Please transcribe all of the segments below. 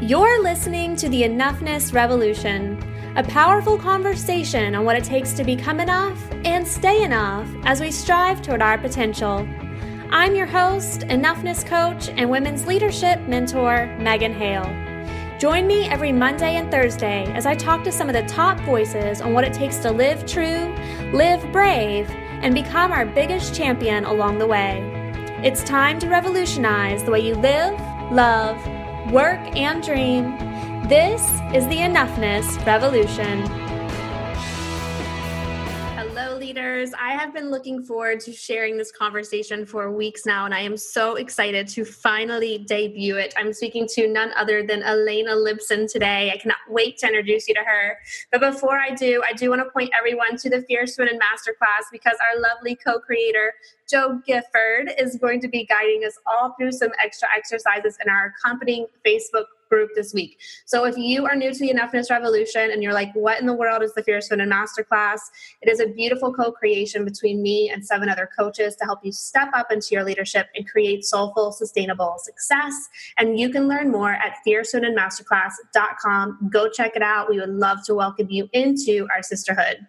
You're listening to the Enoughness Revolution, a powerful conversation on what it takes to become enough and stay enough as we strive toward our potential. I'm your host, Enoughness Coach, and Women's Leadership Mentor, Megan Hale. Join me every Monday and Thursday as I talk to some of the top voices on what it takes to live true, live brave, and become our biggest champion along the way. It's time to revolutionize the way you live, love, work, and dream. This is the Enoughness Revolution. Leaders. I have been looking forward to sharing this conversation for weeks now, and I am so excited to finally debut it. I'm speaking to none other than Elena Lipson today. I cannot wait to introduce you to her. But before I do, I do want to point everyone to the Fierce Women Masterclass because our lovely co creator, Joe Gifford is going to be guiding us all through some extra exercises in our accompanying Facebook group this week. So if you are new to the Enoughness Revolution and you're like, what in the world is the Fierce Women Masterclass? It is a beautiful co-creation between me and seven other coaches to help you step up into your leadership and create soulful, sustainable success. And you can learn more at fiercewomenmasterclass.com. Go check it out. We would love to welcome you into our sisterhood.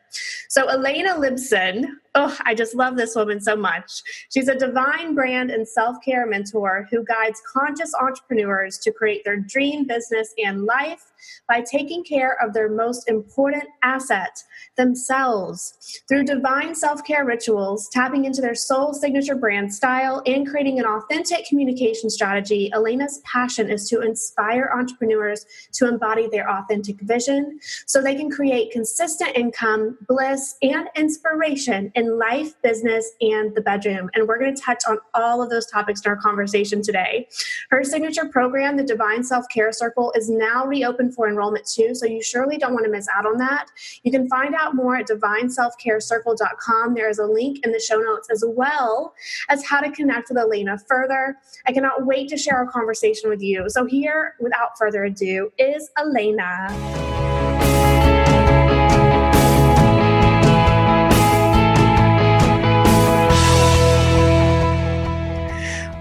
So Elena Lipson Oh, I just love this woman so much. She's a divine brand and self care mentor who guides conscious entrepreneurs to create their dream business and life by taking care of their most important asset, themselves. Through divine self care rituals, tapping into their soul signature brand style, and creating an authentic communication strategy, Elena's passion is to inspire entrepreneurs to embody their authentic vision so they can create consistent income, bliss, and inspiration in life, business, and the bedroom. And we're going to touch on all of those topics in our conversation today. Her signature program, the Divine Self Care Circle, is now reopened for enrollment too, so you surely don't want to miss out on that. You can find out more at divineselfcarecircle.com. There is a link in the show notes as well as how to connect with Elena further. I cannot wait to share our conversation with you. So, here, without further ado, is Elena.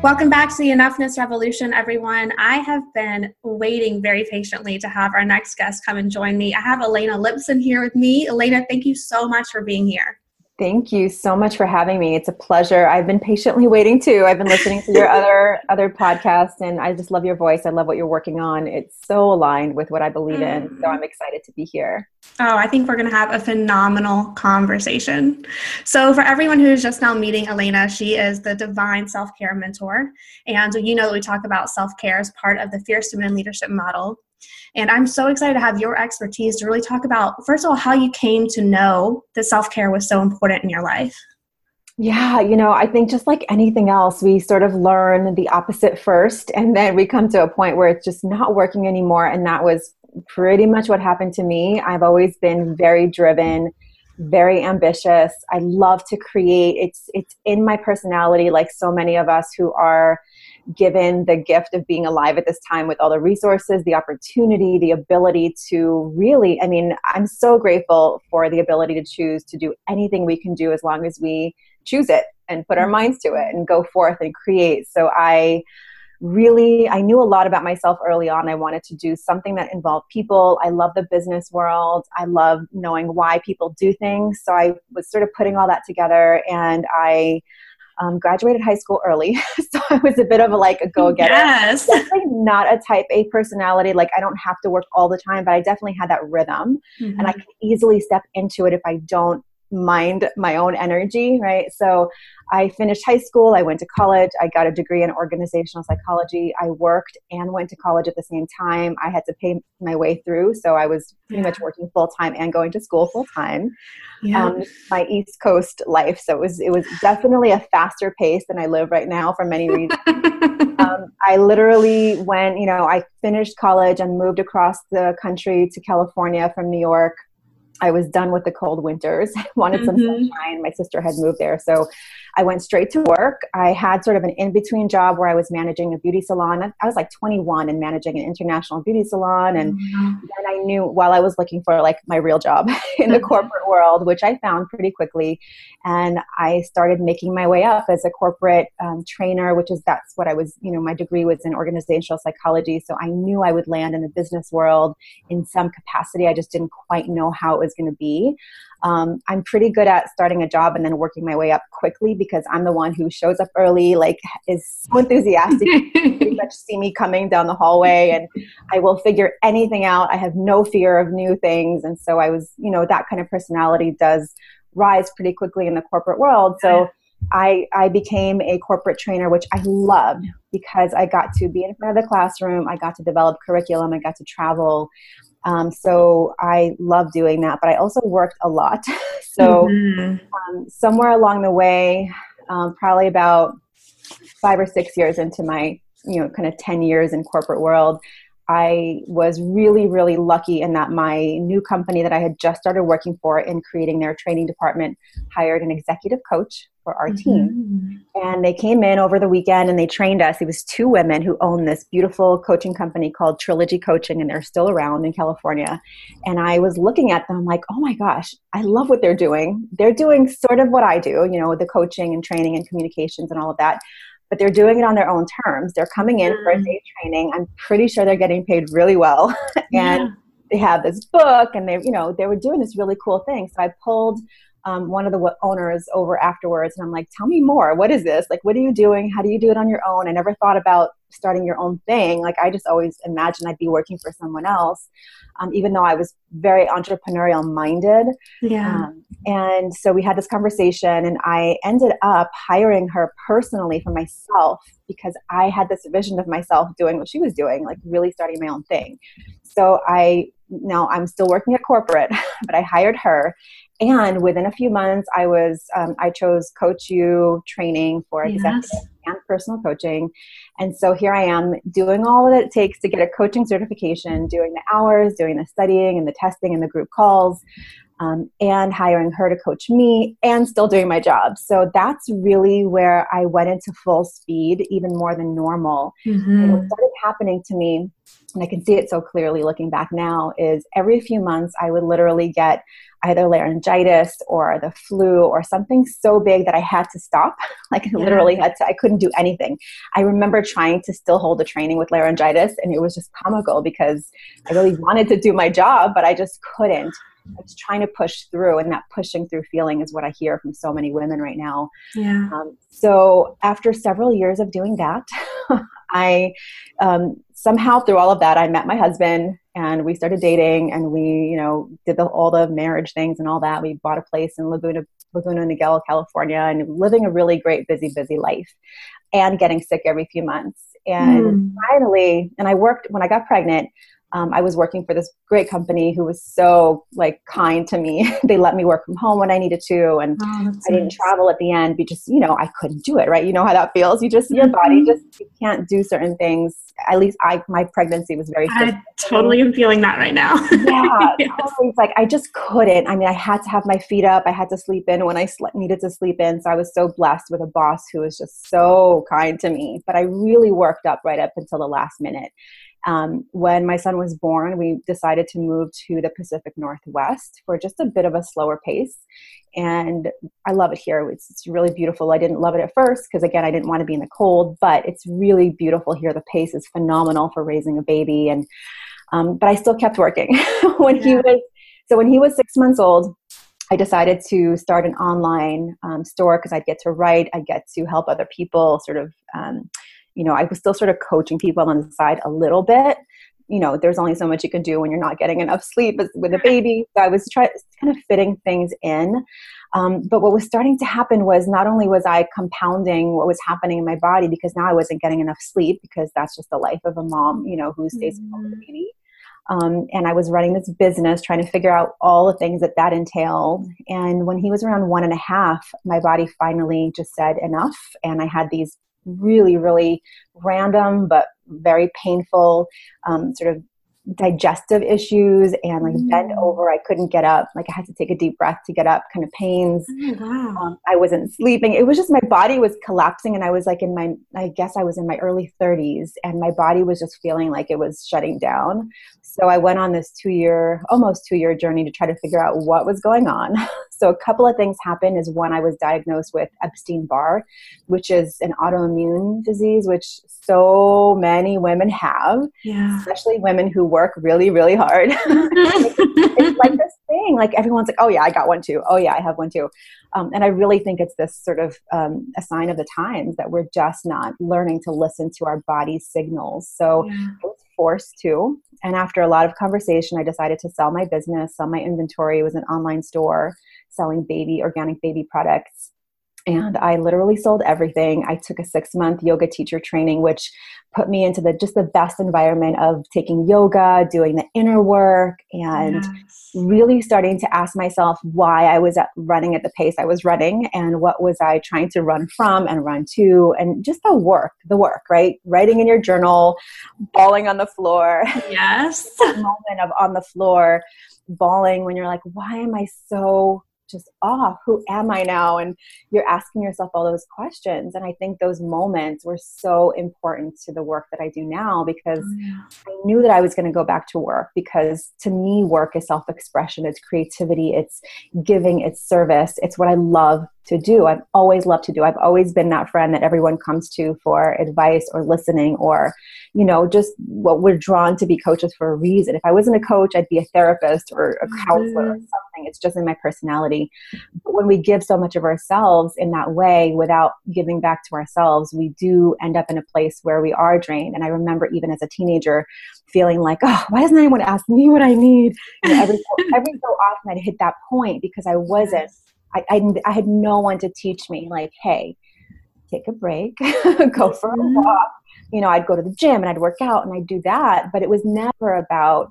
Welcome back to the Enoughness Revolution, everyone. I have been waiting very patiently to have our next guest come and join me. I have Elena Lipson here with me. Elena, thank you so much for being here. Thank you so much for having me. It's a pleasure. I've been patiently waiting too. I've been listening to your other other podcasts and I just love your voice. I love what you're working on. It's so aligned with what I believe in. So mm-hmm. I'm excited to be here. Oh, I think we're going to have a phenomenal conversation. So for everyone who's just now meeting Elena, she is the divine self-care mentor. And you know that we talk about self-care as part of the Fierce Women Leadership model. And I'm so excited to have your expertise to really talk about, first of all, how you came to know that self care was so important in your life. Yeah, you know, I think just like anything else, we sort of learn the opposite first, and then we come to a point where it's just not working anymore. And that was pretty much what happened to me. I've always been very driven, very ambitious. I love to create. It's it's in my personality, like so many of us who are given the gift of being alive at this time with all the resources, the opportunity, the ability to really, I mean, I'm so grateful for the ability to choose to do anything we can do as long as we choose it and put our mm-hmm. minds to it and go forth and create. So I really i knew a lot about myself early on. I wanted to do something that involved people. I love the business world. I love knowing why people do things. So i was sort of putting all that together and i um, graduated high school early, so I was a bit of a like a go getter. Yes, definitely not a Type A personality. Like I don't have to work all the time, but I definitely had that rhythm, mm-hmm. and I can easily step into it if I don't mind my own energy, right? So I finished high school, I went to college, I got a degree in organizational psychology. I worked and went to college at the same time. I had to pay my way through, so I was pretty yeah. much working full time and going to school full time. Yeah. Um, my East Coast life, so it was it was definitely a faster pace than I live right now for many reasons. um, I literally went, you know, I finished college and moved across the country to California from New York I was done with the cold winters. wanted mm-hmm. some sunshine. My sister had moved there, so I went straight to work. I had sort of an in between job where I was managing a beauty salon. I was like 21 and managing an international beauty salon. And mm-hmm. then I knew while I was looking for like my real job in the corporate world, which I found pretty quickly. And I started making my way up as a corporate um, trainer, which is that's what I was, you know, my degree was in organizational psychology. So I knew I would land in the business world in some capacity. I just didn't quite know how it was going to be. Um, I'm pretty good at starting a job and then working my way up quickly because I'm the one who shows up early, like is so enthusiastic. pretty much see me coming down the hallway, and I will figure anything out. I have no fear of new things, and so I was, you know, that kind of personality does rise pretty quickly in the corporate world. So. I, I became a corporate trainer, which I loved because I got to be in front of the classroom. I got to develop curriculum. I got to travel. Um, so I love doing that, but I also worked a lot. so mm-hmm. um, somewhere along the way, um, probably about five or six years into my, you know, kind of 10 years in corporate world, I was really, really lucky in that my new company that I had just started working for in creating their training department hired an executive coach for our mm-hmm. team. And they came in over the weekend and they trained us. It was two women who own this beautiful coaching company called Trilogy Coaching, and they're still around in California. And I was looking at them like, oh my gosh, I love what they're doing. They're doing sort of what I do, you know, the coaching and training and communications and all of that but they're doing it on their own terms. They're coming in for a mm. day training. I'm pretty sure they're getting paid really well. and yeah. they have this book and they, you know, they were doing this really cool thing. So I pulled um, one of the owners over afterwards and I'm like, tell me more. What is this? Like, what are you doing? How do you do it on your own? I never thought about starting your own thing. Like, I just always imagined I'd be working for someone else, um, even though I was very entrepreneurial minded. Yeah. Um, and so we had this conversation, and I ended up hiring her personally for myself because I had this vision of myself doing what she was doing, like really starting my own thing. So I now I'm still working at corporate, but I hired her and within a few months i was um, i chose Coach U training for executive yes. and personal coaching and so here i am doing all that it takes to get a coaching certification doing the hours doing the studying and the testing and the group calls um, and hiring her to coach me and still doing my job so that's really where i went into full speed even more than normal mm-hmm. and what started happening to me and I can see it so clearly looking back now, is every few months I would literally get either laryngitis or the flu or something so big that I had to stop. Like literally had to, I couldn't do anything. I remember trying to still hold a training with laryngitis and it was just comical because I really wanted to do my job, but I just couldn't. I was trying to push through, and that pushing through feeling is what I hear from so many women right now. Yeah. Um, so after several years of doing that, I um, somehow through all of that, I met my husband and we started dating and we, you know, did the, all the marriage things and all that. We bought a place in Laguna, Laguna Niguel, California and living a really great, busy, busy life and getting sick every few months. And mm. finally, and I worked when I got pregnant, um, I was working for this great company who was so like kind to me. they let me work from home when I needed to, and oh, I didn't travel at the end because you know I couldn't do it. Right? You know how that feels. You just your body mm-hmm. just you can't do certain things. At least I my pregnancy was very. I totally am feeling that right now. yeah, yes. totally. It's like I just couldn't. I mean, I had to have my feet up. I had to sleep in when I slept, needed to sleep in. So I was so blessed with a boss who was just so kind to me. But I really worked up right up until the last minute. Um, when my son was born, we decided to move to the Pacific Northwest for just a bit of a slower pace. And I love it here. It's, it's really beautiful. I didn't love it at first because, again, I didn't want to be in the cold, but it's really beautiful here. The pace is phenomenal for raising a baby. And um, but I still kept working when yeah. he was so when he was six months old. I decided to start an online um, store because I'd get to write, I'd get to help other people sort of um, you know, I was still sort of coaching people on the side a little bit. You know, there's only so much you can do when you're not getting enough sleep with a baby. So I was trying to kind of fitting things in. Um, but what was starting to happen was not only was I compounding what was happening in my body because now I wasn't getting enough sleep because that's just the life of a mom, you know, who stays mm-hmm. home with the baby. Um, and I was running this business, trying to figure out all the things that that entailed. And when he was around one and a half, my body finally just said enough. And I had these really, really random but very painful um, sort of digestive issues and like mm. bend over. I couldn't get up. Like I had to take a deep breath to get up, kind of pains. Oh, wow. Um, I wasn't sleeping. It was just my body was collapsing, and I was like in my, I guess I was in my early 30s, and my body was just feeling like it was shutting down. So I went on this two year, almost two year journey to try to figure out what was going on. So a couple of things happened is one, I was diagnosed with Epstein-Barr, which is an autoimmune disease, which so many women have, yeah. especially women who work really, really hard. it's like this thing, like everyone's like, oh yeah, I got one too. Oh yeah, I have one too. Um, and I really think it's this sort of um, a sign of the times that we're just not learning to listen to our body's signals. So yeah. I was forced to. And after a lot of conversation, I decided to sell my business, sell my inventory. It was an online store selling baby, organic baby products. And I literally sold everything. I took a six month yoga teacher training, which put me into the just the best environment of taking yoga, doing the inner work, and yes. really starting to ask myself why I was running at the pace I was running and what was I trying to run from and run to, and just the work, the work, right? Writing in your journal, bawling on the floor. Yes. moment of on the floor, bawling when you're like, why am I so just off who am i now and you're asking yourself all those questions and i think those moments were so important to the work that i do now because oh, yeah. i knew that i was going to go back to work because to me work is self-expression it's creativity it's giving it's service it's what i love to do. I've always loved to do. I've always been that friend that everyone comes to for advice or listening or, you know, just what we're drawn to be coaches for a reason. If I wasn't a coach, I'd be a therapist or a counselor mm-hmm. or something. It's just in my personality. But when we give so much of ourselves in that way without giving back to ourselves, we do end up in a place where we are drained. And I remember even as a teenager feeling like, oh, why doesn't anyone ask me what I need? You know, every, every so often I'd hit that point because I wasn't I, I, I had no one to teach me like hey take a break go for a mm-hmm. walk you know i'd go to the gym and i'd work out and i'd do that but it was never about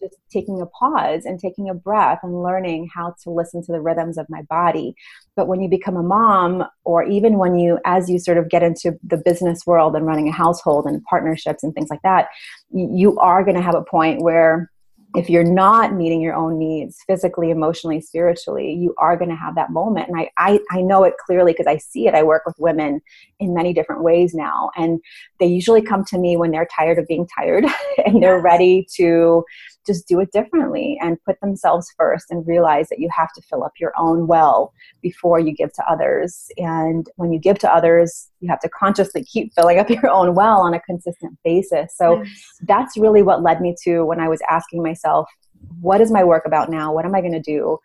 just taking a pause and taking a breath and learning how to listen to the rhythms of my body but when you become a mom or even when you as you sort of get into the business world and running a household and partnerships and things like that you are going to have a point where if you're not meeting your own needs physically emotionally spiritually you are going to have that moment. And i i, I know it clearly because i see it. I work with women in many different ways now. And they usually come to me when they're tired of being tired and they're ready to just do it differently and put themselves first and realize that you have to fill up your own well before you give to others. And when you give to others, you have to consciously keep filling up your own well on a consistent basis. So yes. that's really what led me to when I was asking myself, what is my work about now? What am I going to do?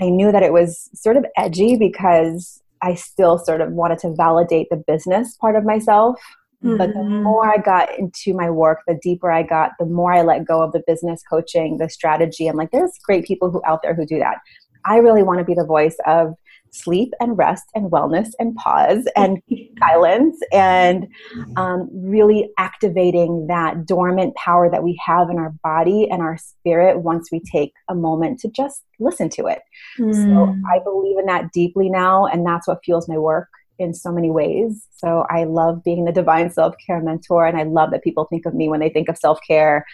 I knew that it was sort of edgy because I still sort of wanted to validate the business part of myself Mm-hmm. But the mm-hmm. more I got into my work, the deeper I got, the more I let go of the business coaching, the strategy. I'm like, there's great people who out there who do that. I really want to be the voice of sleep and rest and wellness and pause and silence and um, really activating that dormant power that we have in our body and our spirit once we take a moment to just listen to it. Mm. So I believe in that deeply now, and that's what fuels my work in so many ways. So I love being the divine self care mentor, and I love that people think of me when they think of self care.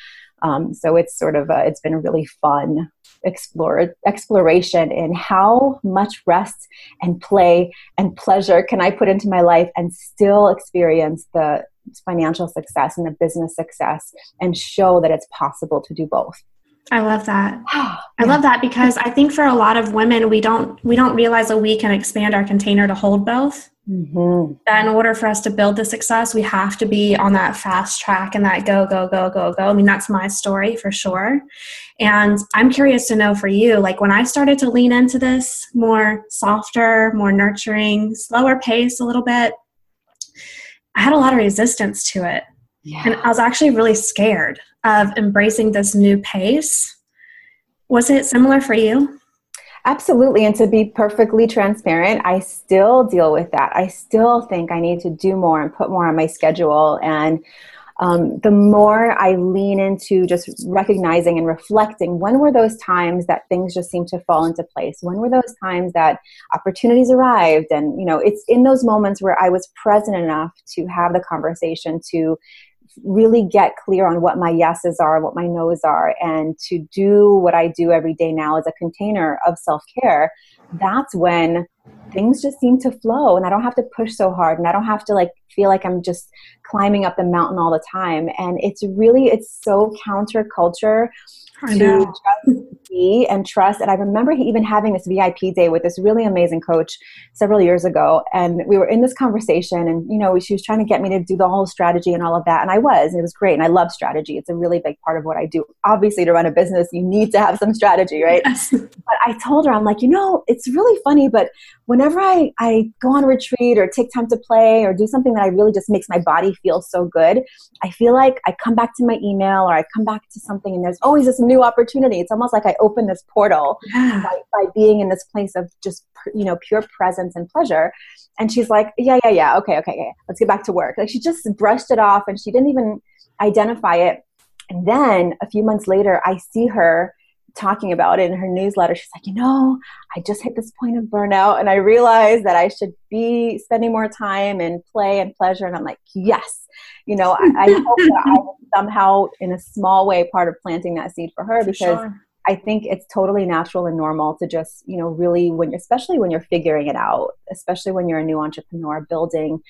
Um, so it's sort of a, it's been a really fun explore exploration in how much rest and play and pleasure can I put into my life and still experience the financial success and the business success and show that it's possible to do both. I love that. I love that because I think for a lot of women we don't we don't realize that we can expand our container to hold both. Mm-hmm. That in order for us to build the success, we have to be on that fast track and that go, go, go, go, go. I mean, that's my story for sure. And I'm curious to know for you, like when I started to lean into this more softer, more nurturing, slower pace a little bit, I had a lot of resistance to it. Yeah. And I was actually really scared of embracing this new pace. Was it similar for you? Absolutely. And to be perfectly transparent, I still deal with that. I still think I need to do more and put more on my schedule. And um, the more I lean into just recognizing and reflecting, when were those times that things just seem to fall into place? When were those times that opportunities arrived? And, you know, it's in those moments where I was present enough to have the conversation, to really get clear on what my yeses are, what my nos are, and to do what I do every day now as a container of self care, that's when things just seem to flow and I don't have to push so hard and I don't have to like feel like I'm just climbing up the mountain all the time. And it's really, it's so counterculture to be and trust. And I remember even having this VIP day with this really amazing coach several years ago. And we were in this conversation, and you know, she was trying to get me to do the whole strategy and all of that. And I was, and it was great. And I love strategy. It's a really big part of what I do. Obviously, to run a business, you need to have some strategy, right? Yes. But I told her, I'm like, you know, it's really funny, but whenever I, I go on a retreat or take time to play or do something that I really just makes my body feel so good, I feel like I come back to my email or I come back to something and there's always this new opportunity. It's almost like I open this portal yeah. by, by being in this place of just, you know, pure presence and pleasure. And she's like, yeah, yeah, yeah. Okay, okay, okay. Let's get back to work. Like she just brushed it off and she didn't even identify it. And then a few months later, I see her talking about it in her newsletter. She's like, you know, I just hit this point of burnout and I realized that I should be spending more time in play and pleasure. And I'm like, yes, you know, I, I hope that I somehow in a small way part of planting that seed for her because sure. I think it's totally natural and normal to just, you know, really when you're, especially when you're figuring it out, especially when you're a new entrepreneur building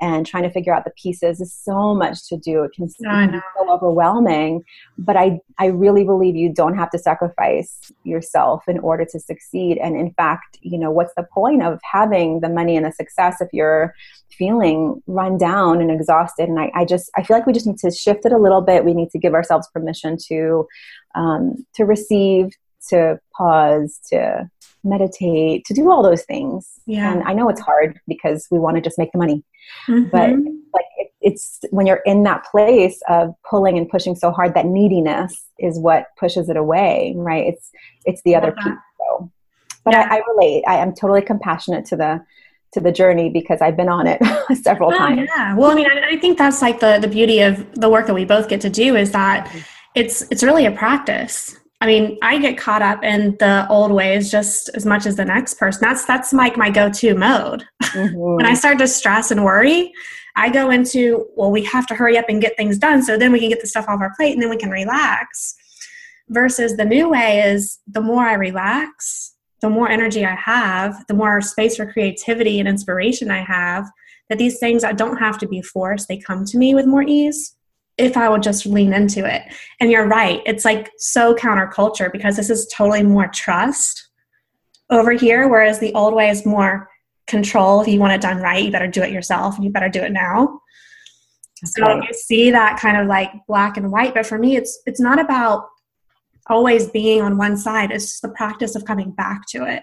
and trying to figure out the pieces is so much to do. It can be so overwhelming, but I, I really believe you don't have to sacrifice yourself in order to succeed. And in fact, you know, what's the point of having the money and the success if you're feeling run down and exhausted? And I, I just, I feel like we just need to shift it a little bit. We need to give ourselves permission to, um, to receive, to pause, to meditate, to do all those things. Yeah. And I know it's hard because we want to just make the money. Mm-hmm. But like it, it's when you're in that place of pulling and pushing so hard that neediness is what pushes it away, right? It's it's the other piece. So. But yeah. I, I, relate. I am totally compassionate to the to the journey because I've been on it several oh, times. Yeah. Well, I mean, I, I think that's like the the beauty of the work that we both get to do is that mm-hmm. it's it's really a practice I mean, I get caught up in the old ways just as much as the next person. That's that's like my go-to mode. Mm-hmm. when I start to stress and worry, I go into, well, we have to hurry up and get things done so then we can get the stuff off our plate and then we can relax. Versus the new way is the more I relax, the more energy I have, the more space for creativity and inspiration I have, that these things I don't have to be forced, they come to me with more ease if I would just lean into it. And you're right, it's like so counterculture because this is totally more trust over here, whereas the old way is more control. If you want it done right, you better do it yourself and you better do it now. so you see that kind of like black and white, but for me it's it's not about always being on one side. It's just the practice of coming back to it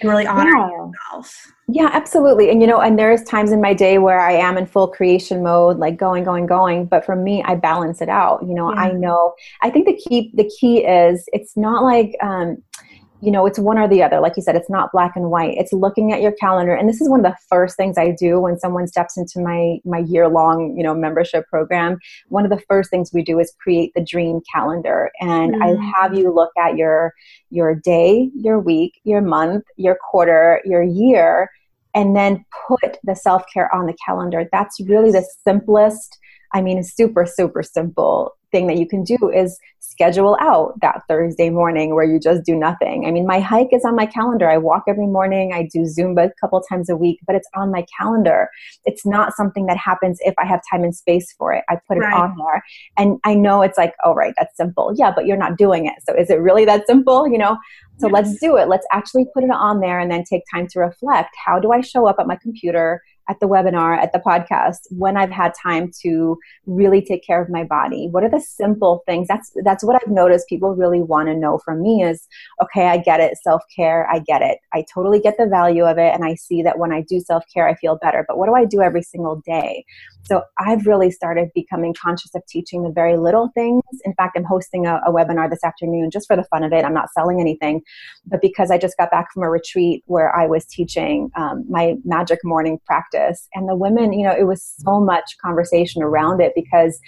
and really honoring yeah. yourself. Yeah, absolutely. And you know, and there's times in my day where I am in full creation mode, like going, going, going. But for me, I balance it out. You know, yeah. I know. I think the key, the key is it's not like. um you know, it's one or the other. Like you said, it's not black and white. It's looking at your calendar. And this is one of the first things I do when someone steps into my my year long, you know, membership program. One of the first things we do is create the dream calendar. And mm. I have you look at your your day, your week, your month, your quarter, your year, and then put the self-care on the calendar. That's really the simplest I mean, super, super simple thing that you can do is schedule out that Thursday morning where you just do nothing. I mean, my hike is on my calendar. I walk every morning. I do Zumba a couple times a week, but it's on my calendar. It's not something that happens if I have time and space for it. I put right. it on there. And I know it's like, oh, right, that's simple. Yeah, but you're not doing it. So is it really that simple? You know? So yes. let's do it. Let's actually put it on there and then take time to reflect. How do I show up at my computer? At the webinar, at the podcast, when I've had time to really take care of my body? What are the simple things? That's that's what I've noticed people really want to know from me is, okay, I get it, self-care, I get it. I totally get the value of it and I see that when I do self-care, I feel better. But what do I do every single day? So I've really started becoming conscious of teaching the very little things. In fact, I'm hosting a, a webinar this afternoon just for the fun of it. I'm not selling anything, but because I just got back from a retreat where I was teaching um, my magic morning practice practice. And the women, you know, it was so much conversation around it because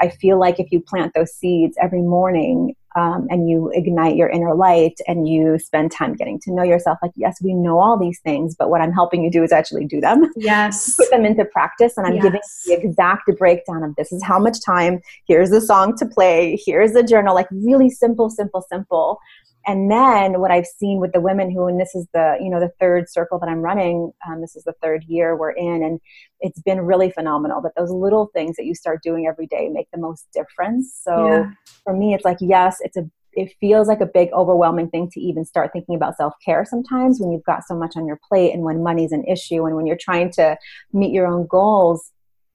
I feel like if you plant those seeds every morning, um, and you ignite your inner light and you spend time getting to know yourself. Like, yes, we know all these things, but what I'm helping you do is actually do them. Yes. Put them into practice. And I'm yes. giving the exact breakdown of this is how much time, here's the song to play, here's the journal, like really simple, simple, simple and then what i've seen with the women who and this is the you know the third circle that i'm running um, this is the third year we're in and it's been really phenomenal that those little things that you start doing every day make the most difference so yeah. for me it's like yes it's a it feels like a big overwhelming thing to even start thinking about self-care sometimes when you've got so much on your plate and when money's an issue and when you're trying to meet your own goals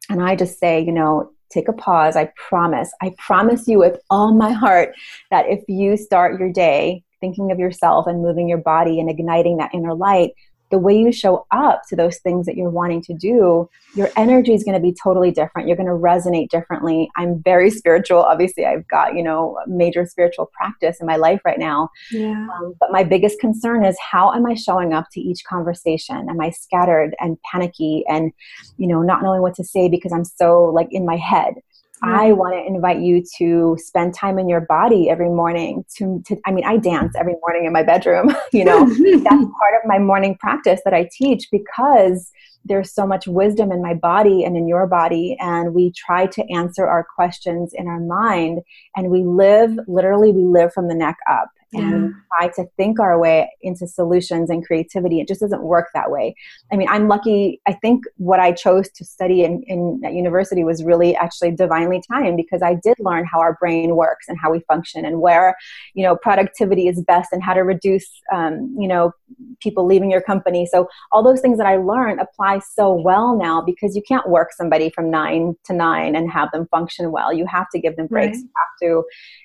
and i just say you know take a pause. I promise, I promise you with all my heart that if you start your day thinking of yourself and moving your body and igniting that inner light, the way you show up to those things that you're wanting to do, your energy is going to be totally different. You're going to resonate differently. I'm very spiritual. Obviously, I've got, you know, major spiritual practice in my life right now. Yeah. Um, but my biggest concern is how am I showing up to each conversation? Am I scattered and panicky and, you know, not knowing what to say because I'm so like in my head? I mm-hmm. want to invite you to spend time in your body every morning. To, to, I mean, I dance every morning in my bedroom. you know, that's part of my morning practice that I teach because there's so much wisdom in my body and in your body and we try to answer our questions in our mind and we live literally we live from the neck up and try to think our way into solutions and creativity. It just doesn't work that way. I mean, I'm lucky. I think what I chose to study in, in at university was really actually divinely timed because I did learn how our brain works and how we function and where, you know, productivity is best and how to reduce, um, you know, people leaving your company. So all those things that I learned apply so well now because you can't work somebody from nine to nine and have them function well. You have to give them breaks. Right. You have to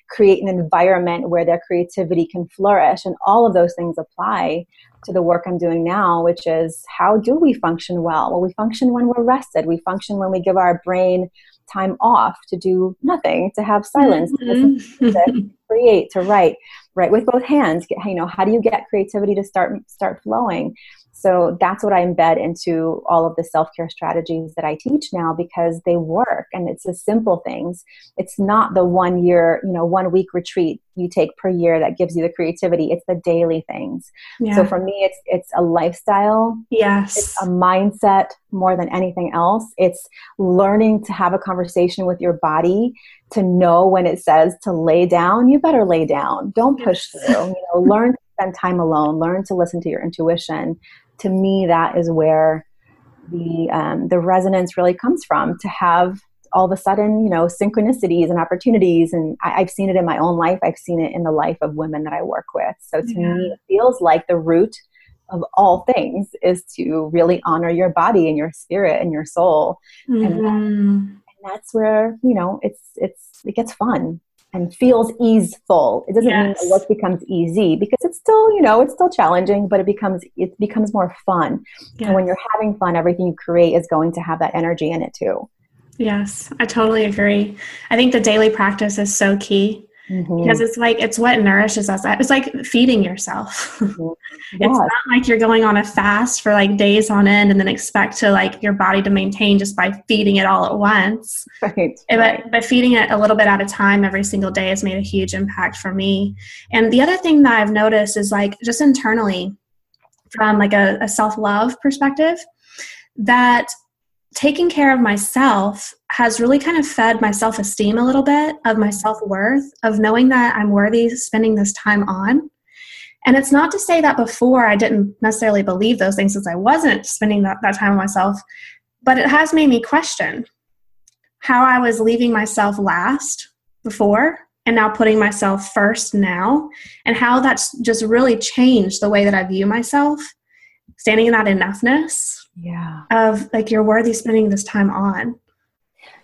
create an environment where their creativity can flourish. And all of those things apply to the work I'm doing now, which is how do we function well? Well, we function when we're rested. We function when we give our brain time off to do nothing, to have silence, mm-hmm. to create, to write, write with both hands. You know, how do you get creativity to start start flowing? So that's what I embed into all of the self care strategies that I teach now because they work and it's the simple things. It's not the one year, you know, one week retreat you take per year that gives you the creativity. It's the daily things. Yeah. So for me, it's it's a lifestyle. Yes, it's a mindset more than anything else. It's learning to have a conversation with your body to know when it says to lay down. You better lay down. Don't push through. You know, learn to spend time alone. Learn to listen to your intuition to me, that is where the um, the resonance really comes from. To have all of a sudden, you know, synchronicities and opportunities, and I, have seen it in my own life. I've seen it in the life of women that I work with. So to yeah. me, it feels like the root of all things is to really honor your body and your spirit and your soul, mm-hmm. and, that's where you know it's it's it gets fun and feels easeful. It doesn't yes. mean work becomes easy because it's still, you know, it's still challenging, but it becomes it becomes more fun. Yes. And when you're having fun, everything you create is going to have that energy in it too. Yes, I totally agree. I think the daily practice is so key Mm-hmm. Because it's like it's what nourishes us. It's like feeding yourself. Mm-hmm. Yes. it's not like you're going on a fast for like days on end and then expect to like your body to maintain just by feeding it all at once. Right. But but feeding it a little bit at a time every single day has made a huge impact for me. And the other thing that I've noticed is like just internally from like a, a self love perspective that taking care of myself has really kind of fed my self esteem a little bit of my self worth, of knowing that I'm worthy spending this time on. And it's not to say that before I didn't necessarily believe those things since I wasn't spending that, that time on myself, but it has made me question how I was leaving myself last before and now putting myself first now, and how that's just really changed the way that I view myself, standing in that enoughness yeah of like you're worthy spending this time on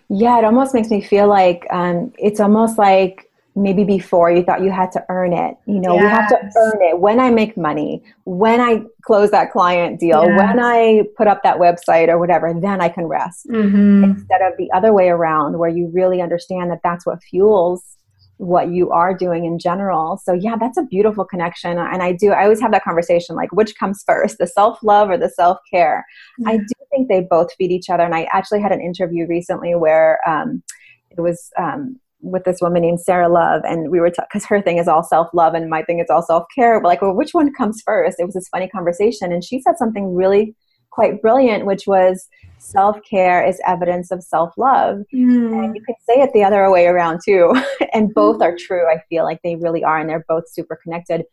yeah it almost makes me feel like um, it's almost like maybe before you thought you had to earn it you know yes. we have to earn it when i make money when i close that client deal yes. when i put up that website or whatever then i can rest mm-hmm. instead of the other way around where you really understand that that's what fuels what you are doing in general. So yeah, that's a beautiful connection. And I do, I always have that conversation like, which comes first, the self love or the self care? Mm-hmm. I do think they both feed each other. And I actually had an interview recently where um, it was um, with this woman named Sarah Love, and we were because her thing is all self love and my thing is all self care. But like, well, which one comes first? It was this funny conversation, and she said something really quite brilliant, which was self care is evidence of self love. Mm. And you could say it the other way around too. and both are true. I feel like they really are, and they're both super connected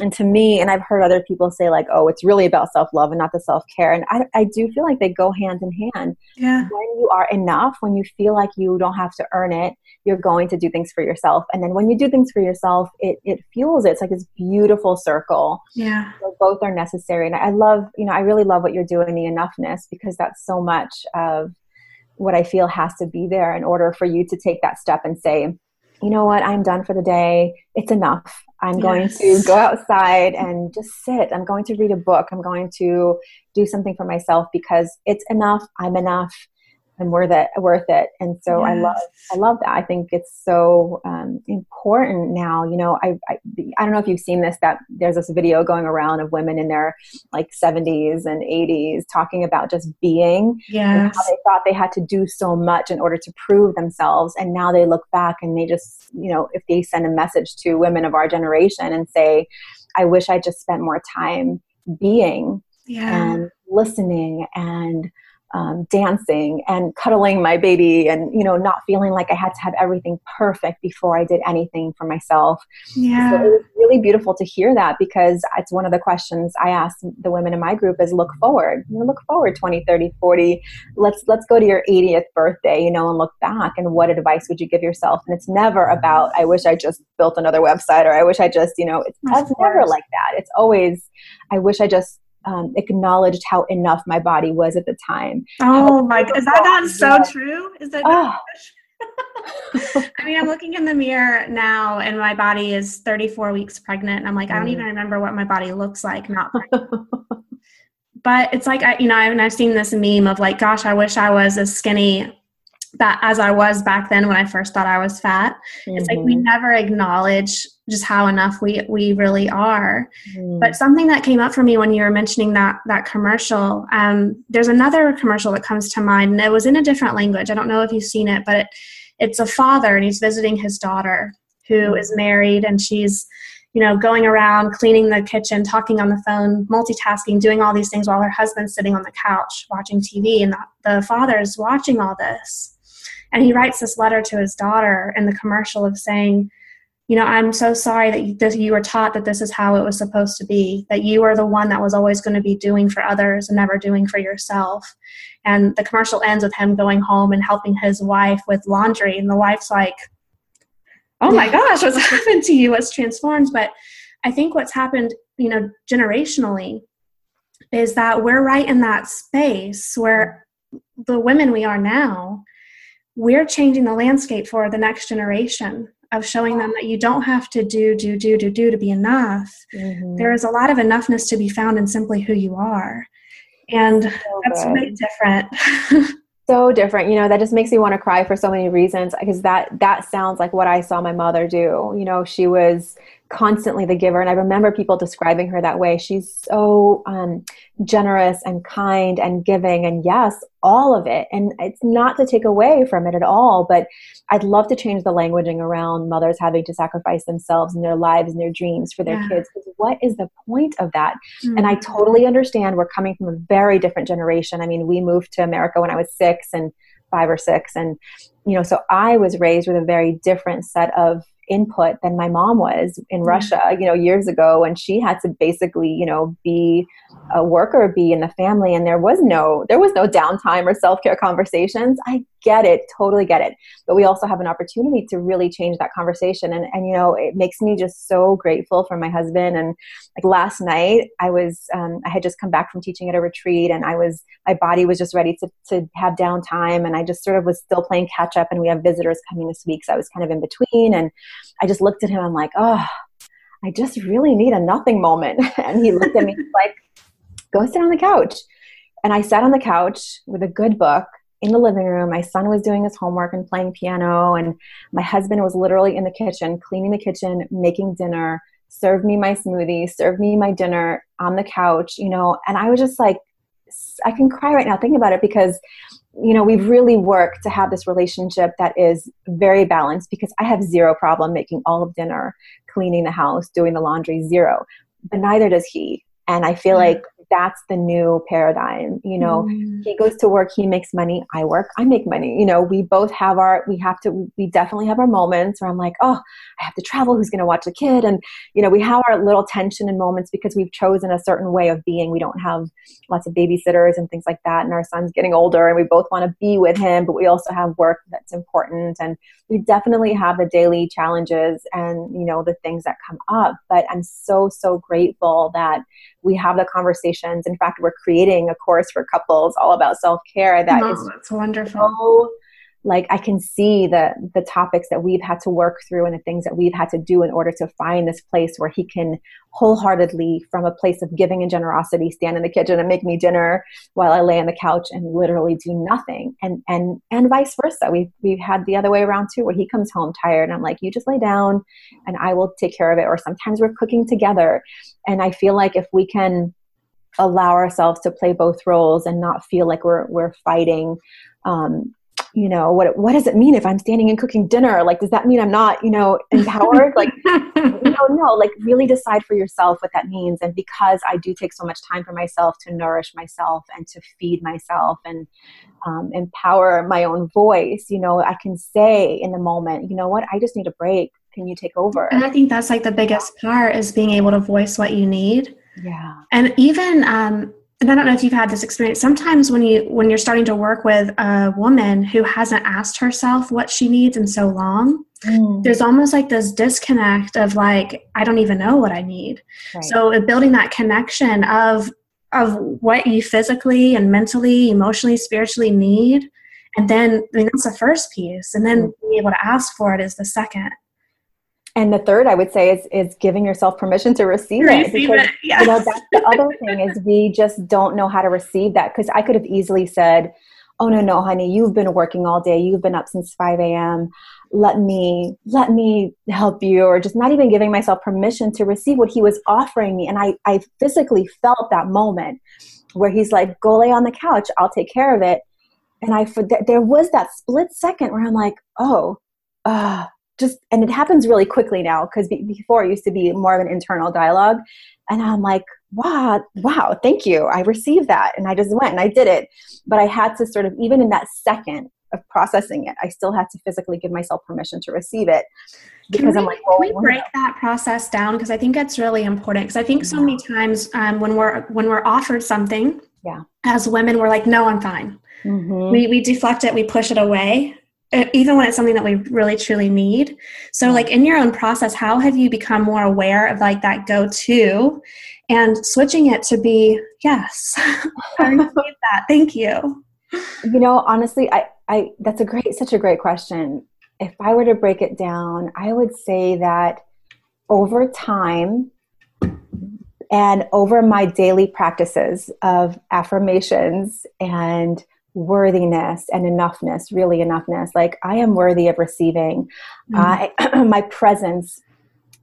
and to me and i've heard other people say like oh it's really about self-love and not the self-care and i, I do feel like they go hand in hand yeah. when you are enough when you feel like you don't have to earn it you're going to do things for yourself and then when you do things for yourself it, it fuels it it's like this beautiful circle yeah so both are necessary and i love you know i really love what you're doing the enoughness because that's so much of what i feel has to be there in order for you to take that step and say you know what i'm done for the day it's enough I'm going to go outside and just sit. I'm going to read a book. I'm going to do something for myself because it's enough. I'm enough. I'm worth it, worth it. And so yes. I love, I love that. I think it's so um, important now. You know, I, I, I don't know if you've seen this. That there's this video going around of women in their like 70s and 80s talking about just being. Yeah. How they thought they had to do so much in order to prove themselves, and now they look back and they just, you know, if they send a message to women of our generation and say, "I wish I just spent more time being." Yeah. And listening and um, dancing and cuddling my baby and you know not feeling like i had to have everything perfect before i did anything for myself. Yeah so it was really beautiful to hear that because it's one of the questions i ask the women in my group is look forward you know, look forward 20 30 40 let's let's go to your 80th birthday you know and look back and what advice would you give yourself? And it's never about i wish i just built another website or i wish i just you know it's, it's never like that. It's always i wish i just um, acknowledged how enough my body was at the time. Oh my! god, Is that not so true? Is that? Oh. I mean, I'm looking in the mirror now, and my body is 34 weeks pregnant. And I'm like, I don't mm. even remember what my body looks like not but it's like, I, you know, I've, I've seen this meme of like, gosh, I wish I was as skinny that as I was back then when I first thought I was fat. Mm-hmm. It's like we mm-hmm. never acknowledge just how enough we we really are. Mm. But something that came up for me when you were mentioning that that commercial, um, there's another commercial that comes to mind, and it was in a different language. I don't know if you've seen it, but it, it's a father and he's visiting his daughter who mm. is married, and she's you know going around cleaning the kitchen, talking on the phone, multitasking, doing all these things while her husband's sitting on the couch watching TV, and the, the father is watching all this. And he writes this letter to his daughter in the commercial of saying, you know, I'm so sorry that you, that you were taught that this is how it was supposed to be, that you are the one that was always going to be doing for others and never doing for yourself. And the commercial ends with him going home and helping his wife with laundry. And the wife's like, oh my gosh, what's happened to you? What's transformed? But I think what's happened, you know, generationally is that we're right in that space where the women we are now, we're changing the landscape for the next generation of showing them that you don't have to do, do, do, do, do to be enough. Mm-hmm. There is a lot of enoughness to be found in simply who you are. And so that's good. different. so different. You know, that just makes me want to cry for so many reasons because that that sounds like what I saw my mother do. You know, she was constantly the giver and i remember people describing her that way she's so um, generous and kind and giving and yes all of it and it's not to take away from it at all but i'd love to change the languaging around mothers having to sacrifice themselves and their lives and their dreams for their yeah. kids because what is the point of that mm-hmm. and i mm-hmm. totally understand we're coming from a very different generation i mean we moved to america when i was six and five or six and you know so i was raised with a very different set of input than my mom was in mm-hmm. Russia, you know, years ago when she had to basically, you know, be a worker, be in the family and there was no there was no downtime or self-care conversations. I get it, totally get it. But we also have an opportunity to really change that conversation and and you know, it makes me just so grateful for my husband and like last night I was um, I had just come back from teaching at a retreat and I was my body was just ready to to have downtime and I just sort of was still playing catch up and we have visitors coming this week so I was kind of in between and I just looked at him. I'm like, oh, I just really need a nothing moment. And he looked at me like, go sit on the couch. And I sat on the couch with a good book in the living room. My son was doing his homework and playing piano. And my husband was literally in the kitchen, cleaning the kitchen, making dinner, served me my smoothie, served me my dinner on the couch, you know. And I was just like, I can cry right now thinking about it because you know, we've really worked to have this relationship that is very balanced because I have zero problem making all of dinner, cleaning the house, doing the laundry, zero. But neither does he. And I feel mm-hmm. like that's the new paradigm you know. Mm. he goes to work he makes money i work i make money you know. We both have our we have to we definitely have our moments where i'm like oh i have to travel who's going to watch the kid? And you know we have our little tension and moments because we've chosen a certain way of being. We don't have lots of babysitters and things like that and our son's getting older and we both want to be with him but we also have work that's important and we definitely have the daily challenges and you know the things that come up. But i'm so so grateful that we have the conversations. In fact we're creating a course for couples all about self-care that oh, is that's wonderful. so like i can see the the topics that we've had to work through and the things that we've had to do in order to find this place where he can wholeheartedly from a place of giving and generosity stand in the kitchen and make me dinner while i lay on the couch and literally do nothing. And and and vice versa. We've we've had the other way around too where he comes home tired and i'm like you just lay down and i will take care of it. Or sometimes we're cooking together. And i feel like if we can allow ourselves to play both roles and not feel like we're we're fighting um, you know what what does it mean if i'm standing and cooking dinner? Like does that mean i'm not you know empowered? Like no no like really decide for yourself what that means. And because i do take so much time for myself to nourish myself and to feed myself and um, empower my own voice you know i can say in the moment you know what? I just need a break. Can you take over? And i think that's like the biggest part is being able to voice what you need yeah and even um and I don't know if you've had this experience. Sometimes when you when you're starting to work with a woman who hasn't asked herself what she needs in so long, mm. there's almost like this disconnect of like I don't even know what I need. Right. So building that connection of of what you physically and mentally, emotionally, spiritually need, and then I mean that's the first piece, and then mm. being able to ask for it is the second and the third i would say is is giving yourself permission to receive, receive it because it, yes. you know that's the other thing is we just don't know how to receive that. Because i could have easily said oh no no honey you've been working all day. You've been up since 5 a.m let me let me help you or just not even giving myself permission to receive what he was offering me. And i i physically felt that moment where he's like go lay on the couch. I'll take care of it. And i there was that split second where i'm like oh uh just and it happens really quickly now because be, before it used to be more of an internal dialogue. And i'm like wow wow thank you. I received that. And i just went and i did it. But i had to sort of even in that second of processing it i still had to physically give myself permission to receive it because we, i'm like well, can we break that process down? Because i think it's really important. Because i think so many times um, when we're when we're offered something yeah. as women we're like no i'm fine. Mm-hmm. we, we deflect it we push it away even when it's something that we really truly need. So mm-hmm. like in your own process how have you become more aware of like that go-to and switching it to be yes i need that. Thank you. You know honestly i i that's a great such a great question. If i were to break it down i would say that over time and over my daily practices of affirmations and worthiness and enoughness really enoughness. Like i am worthy of receiving. Mm-hmm. uh, my presence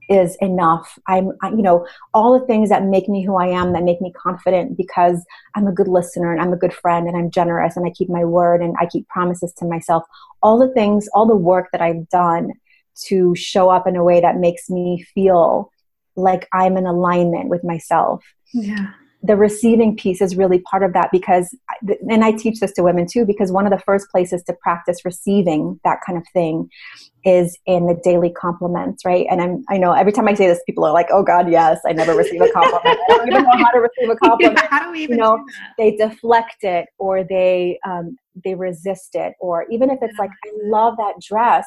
is enough. I'm I, you know all the things that make me who i am that make me confident because i'm a good listener and i'm a good friend and i'm generous and i keep my word and i keep promises to myself. All the things all the work that i've done to show up in a way that makes me feel like i'm in alignment with myself. Yeah the receiving piece is really part of that because and i teach this to women too because one of the first places to practice receiving that kind of thing is in the daily compliments right? And i'm i know every time i say this people are like oh god yes i never receive a compliment. I don't even know how to receive a compliment yeah, how do we even you know they deflect it or they um, they resist it. Or even if it's like i love that dress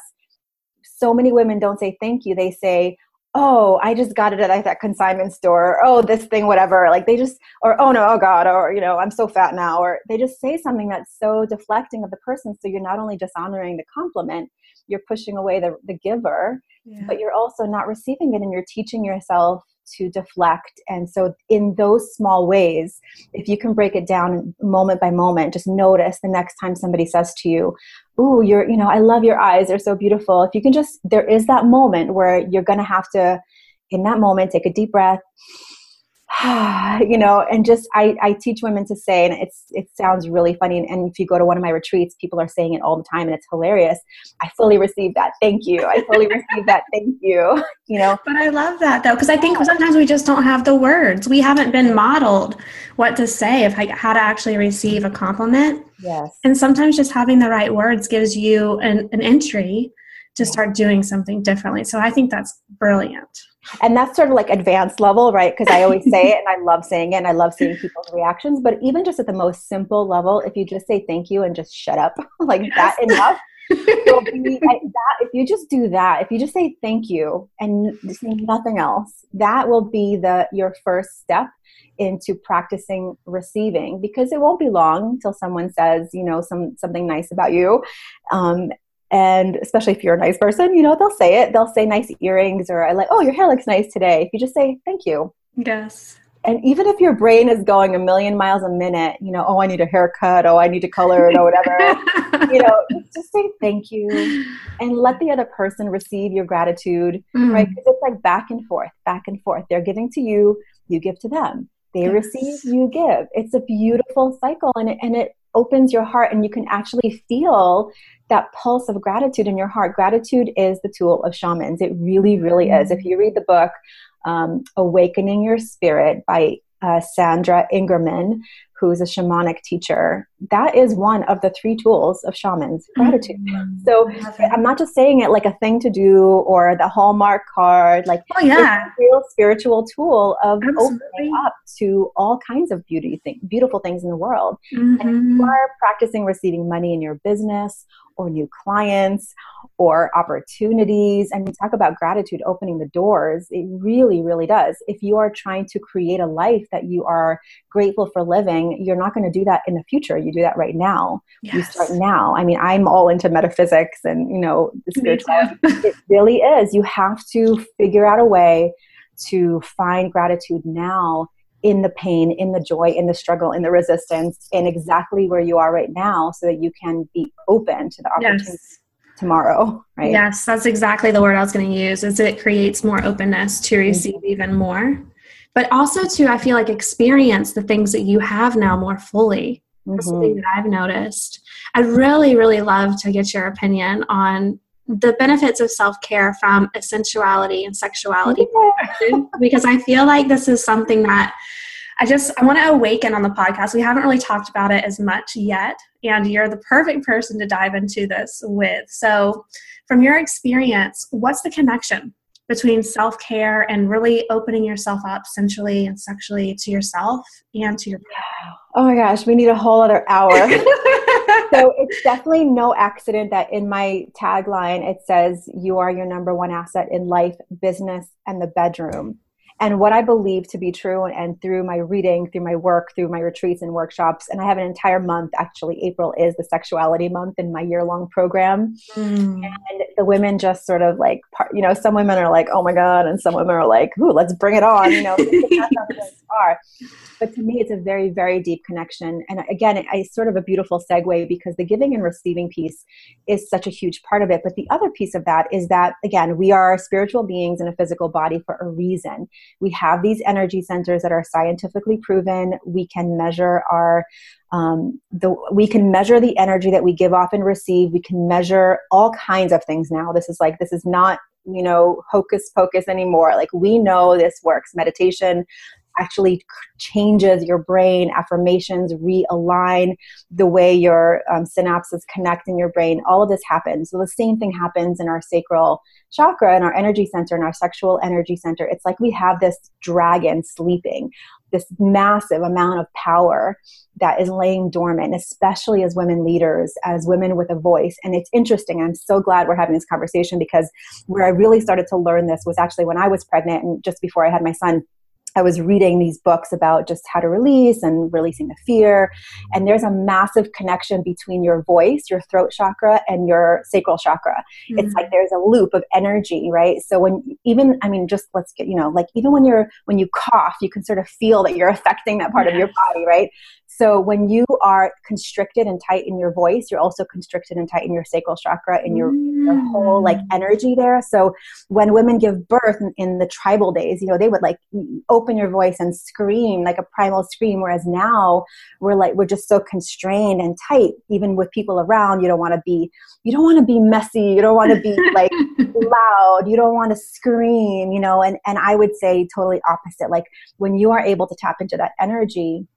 so many women don't say thank you. They say oh i just got it at that consignment store. Or, oh this thing whatever. Like they just or oh no oh god or you know i'm so fat now. Or they just say something that's so deflecting of the person. So you're not only dishonoring the compliment you're pushing away the, the giver yeah. but you're also not receiving it and you're teaching yourself to deflect. And so, in those small ways, if you can break it down moment by moment, just notice the next time somebody says to you, Ooh, you're, you know, I love your eyes, they're so beautiful. If you can just, there is that moment where you're going to have to, in that moment, take a deep breath you know, and just I, I teach women to say, and it's it sounds really funny. And, and, if you go to one of my retreats, people are saying it all the time, and it's hilarious. I fully receive that. Thank you. I fully receive that. Thank you. You know, but I love that though because I think sometimes we just don't have the words. We haven't been modeled what to say if like how to actually receive a compliment. Yes. And sometimes just having the right words gives you an, an entry to start doing something differently. So I think that's brilliant. And that's sort of like advanced level, right? Because I always say it and I love saying it and I love seeing people's reactions. But even just at the most simple level, if you just say thank you and just shut up, like yes. that enough. be, that, if you just do that, if you just say thank you and say nothing else, that will be the your first step into practicing receiving because it won't be long until someone says you know some something nice about you um, and especially if you're a nice person, you know, they'll say it. They'll say nice earrings or I like, oh, your hair looks nice today. If you just say thank you. Yes. And even if your brain is going a million miles a minute, you know, oh, I need a haircut, oh, I need to color it or whatever, you know, just say thank you and let the other person receive your gratitude, mm. right? Because it's like back and forth, back and forth. They're giving to you, you give to them. They yes. receive, you give. It's a beautiful cycle and it, and it opens your heart and you can actually feel that pulse of gratitude in your heart. Gratitude is the tool of shamans. It really, really is. If you read the book, um, Awakening Your Spirit by uh, Sandra Ingerman, who's a shamanic teacher, that is one of the three tools of shamans gratitude. Mm-hmm. So I'm not just saying it like a thing to do or the Hallmark card, like oh, yeah. it's a real spiritual tool of Absolutely. opening up to all kinds of beauty thing, beautiful things in the world. Mm-hmm. And if you mm-hmm. are practicing receiving money in your business or new clients or opportunities. And we talk about gratitude opening the doors. It really, really does. If you are trying to create a life that you are grateful for living, you're not going to do that in the future. You do that right now. Yes. You start now. I mean, I'm all into metaphysics and, you know, spirituality. it really is. You have to figure out a way to find gratitude now in the pain, in the joy, in the struggle, in the resistance, in exactly where you are right now so that you can be open to the opportunity yes. tomorrow, right? Yes, that's exactly the word I was going to use is it creates more openness to mm-hmm. receive even more. But also to I feel like experience the things that you have now more fully. That's mm-hmm. something that I've noticed. I'd really, really love to get your opinion on the benefits of self care from a sensuality and sexuality yeah. because I feel like this is something that I just I want to awaken on the podcast. We haven't really talked about it as much yet, and you're the perfect person to dive into this with. So, from your experience, what's the connection between self care and really opening yourself up sensually and sexually to yourself and to your partner. Oh my gosh, we need a whole other hour. so it's definitely no accident that in my tagline it says you are your number one asset in life, business, and the bedroom and what I believe to be true, and through my reading, through my work, through my retreats and workshops, and I have an entire month. Actually, April is the sexuality month in my year long program, mm. and the women just sort of like, you know, some women are like, "Oh my god," and some women are like, "Ooh, let's bring it on," you know. are. But to me, it's a very, very deep connection. And again, it's sort of a beautiful segue because the giving and receiving piece is such a huge part of it. But the other piece of that is that, again, we are spiritual beings in a physical body for a reason. We have these energy centers that are scientifically proven. We can measure our um, the, we can measure the energy that we give off and receive. We can measure all kinds of things now. This is like, this is not, you know, hocus pocus anymore. Like, we know this works. Meditation, actually changes your brain affirmations realign the way your um, synapses connect in your brain all of this happens so the same thing happens in our sacral chakra in our energy center in our sexual energy center it's like we have this dragon sleeping this massive amount of power that is laying dormant, especially as women leaders, as women with a voice. And it's interesting. I'm so glad we're having this conversation because where I really started to learn this was actually when I was pregnant and just before I had my son. I was reading these books about just how to release and releasing the fear. And there's a massive connection between your voice, your throat chakra, and your sacral chakra. Mm-hmm. It's like there's a loop of energy, right? So when even, I mean, just let's get, you know, like even when you're, when you cough, you can sort of feel that you're affecting that part of your body, right? So when you are constricted and tight in your voice, you're also constricted and tight in your sacral chakra and your, mm. your whole like energy there. So when women give birth in, in, the tribal days, you know, they would like open your voice and scream like a primal scream. Whereas now we're like we're just so constrained and tight, even with people around. You don't want to be you don't want to be messy. You don't want to be like loud. You don't want to scream. You know, and and I would say totally opposite. Like when you are able to tap into that energy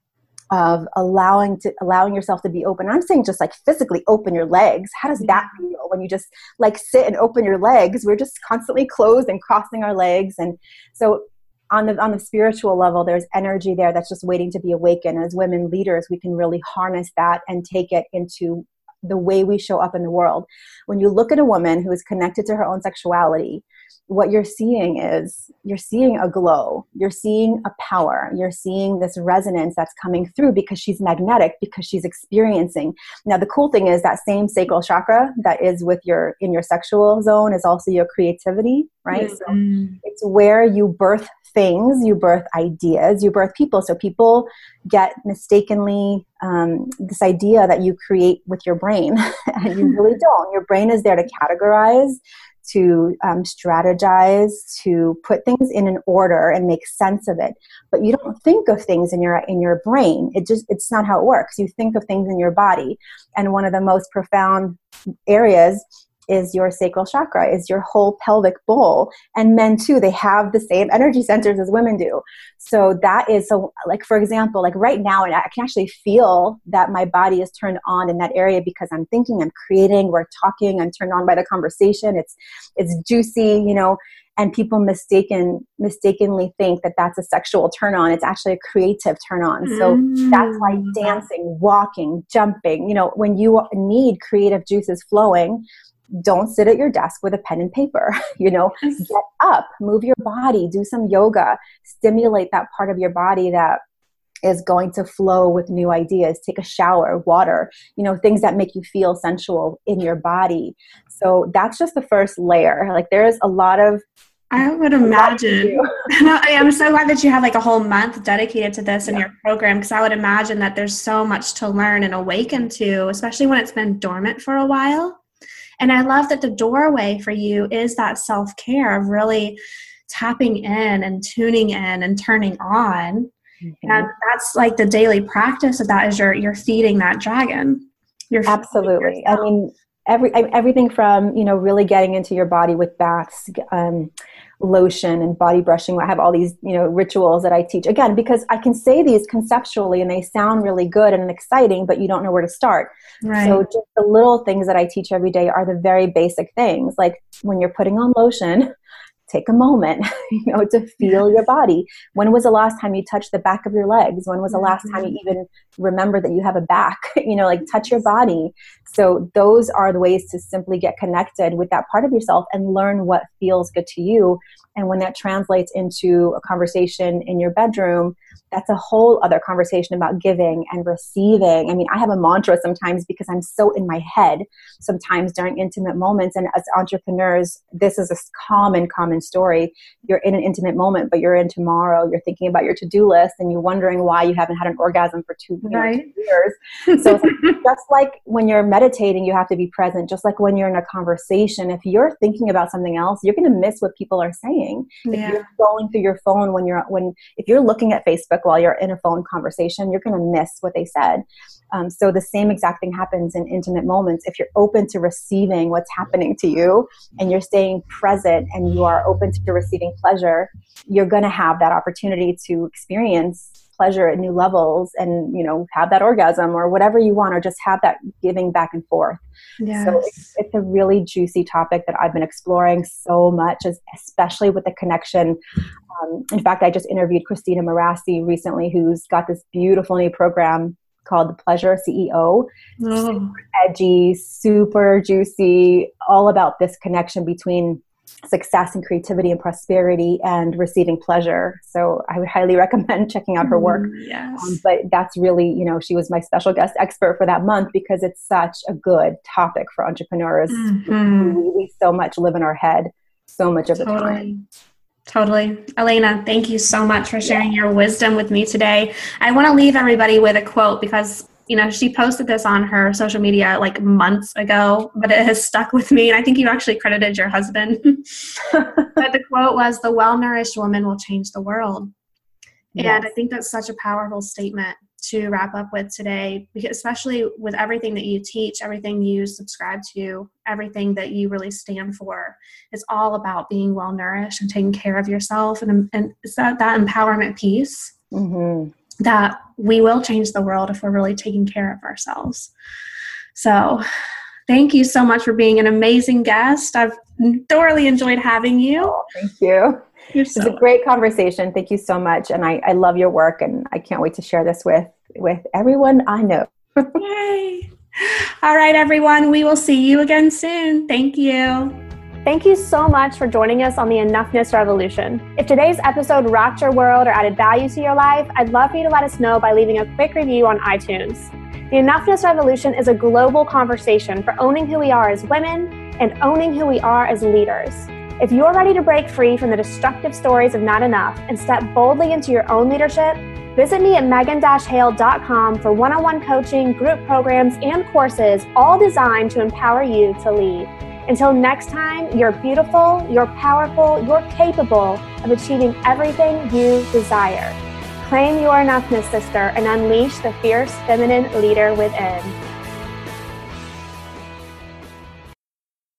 of allowing to allowing yourself to be open. I'm saying just like physically open your legs. How does that mm-hmm. feel when you just like sit and open your legs? We're just constantly closed and crossing our legs and so on the on the spiritual level there's energy there that's just waiting to be awakened as women leaders we can really harness that and take it into the way we show up in the world when you look at a woman who is connected to her own sexuality what you're seeing is you're seeing a glow. You're seeing a power. You're seeing this resonance that's coming through because she's magnetic because she's experiencing. Now the cool thing is that same sacral chakra that is with your in your sexual zone is also your creativity right? Mm-hmm. so it's where you birth things you birth ideas you birth people. So people get mistakenly um, this idea that you create with your brain and you really don't. Your brain is there to categorize to um, strategize, to put things in an order and make sense of it. But you don't think of things in your in your brain. It just it's not how it works. You think of things in your body. And one of the most profound areas is your sacral chakra, is your whole pelvic bowl. And men too, they have the same energy centers as women do. So that is so like for example, like right now, and I can actually feel that my body is turned on in that area because I'm thinking, I'm creating, we're talking, I'm turned on by the conversation. It's it's juicy, you know and people mistaken mistakenly think that that's a sexual turn on it's actually a creative turn on so mm. that's why dancing walking jumping you know when you need creative juices flowing don't sit at your desk with a pen and paper you know? Get up move your body do some yoga stimulate that part of your body that is going to flow with new ideas. Take a shower water you know things that make you feel sensual in your body. So that's just the first layer. Like there's a lot of I would imagine. I'm so glad that you have like a whole month dedicated to this in your program because I would imagine that there's so much to learn and awaken to, especially when it's been dormant for a while. And I love that the doorway for you is that self care of really tapping in and tuning in and turning on. Mm-hmm. And that's like the daily practice of that is you're you're feeding that dragon. You're absolutely. I mean, every everything from you know really getting into your body with baths. Um, lotion and body brushing. I have all these, you know, rituals that I teach again because I can say these conceptually and they sound really good and exciting, but you don't know where to start. Right. So just the little things that I teach every day are the very basic things. Like when you're putting on lotion, take a moment you know to feel your body. When was the last time you touched the back of your legs? When was the last time you mm-hmm. even remember that you have a back? You know like touch your body. So those are the ways to simply get connected with that part of yourself and learn what feels good to you and when that translates into a conversation in your bedroom that's a whole other conversation about giving and receiving. I mean, I have a mantra sometimes because I'm so in my head sometimes during intimate moments. And as entrepreneurs, this is a common, common story. You're in an intimate moment, but you're in tomorrow. You're thinking about your to do list and you're wondering why you haven't had an orgasm for two, right. two years. So just like when you're meditating, you have to be present. Just like when you're in a conversation, if you're thinking about something else, you're going to miss what people are saying. Yeah. If you're scrolling through your phone when you're, when, if you're looking at Facebook while you're in a phone conversation, you're going to miss what they said. Um, so the same exact thing happens in intimate moments. If you're open to receiving what's happening to you and you're staying present and you are open to receiving pleasure, you're going to have that opportunity to experience pleasure at new levels and you know have that orgasm or whatever you want or just have that giving back and forth yes. so it's, it's, a really juicy topic that i've been exploring so much especially with the connection um, in fact i just interviewed christina marassi recently who's got this beautiful new program called the pleasure ceo oh. super edgy super juicy all about this connection between success and creativity and prosperity and receiving pleasure. So I would highly recommend checking out her work. Mm, yes. Um, but that's really, you know, she was my special guest expert for that month because it's such a good topic for entrepreneurs. Mm-hmm. We, we, so much live in our head so much of the totally. time. Totally. Elena, thank you so much for sharing your wisdom with me today. I want to leave everybody with a quote because, you know, she posted this on her social media like months ago, but it has stuck with me. And I think you actually credited your husband. but the quote was The well nourished woman will change the world. Yes. And I think that's such a powerful statement to wrap up with today, especially with everything that you teach, everything you subscribe to, everything that you really stand for. It's all about being well nourished and taking care of yourself. And, and it's that, that empowerment piece mm-hmm. That we will change the world if we're really taking care of ourselves. So, thank you so much for being an amazing guest. I've thoroughly enjoyed having you. Oh, thank you. You're so it was a great conversation. Thank you so much. And I, I love your work and I can't wait to share this with, with everyone I know. Yay. All right, everyone. We will see you again soon. Thank you. Thank you so much for joining us on the Enoughness Revolution. If today's episode rocked your world or added value to your life, I'd love for you to let us know by leaving a quick review on iTunes. The Enoughness Revolution is a global conversation for owning who we are as women and owning who we are as leaders. If you're ready to break free from the destructive stories of not enough and step boldly into your own leadership, visit me at megan-hale.com for one-on-one coaching, group programs, and courses all designed to empower you to lead. Until next time, you're beautiful, you're powerful, you're capable of achieving everything you desire. Claim your enoughness, sister, and unleash the fierce feminine leader within.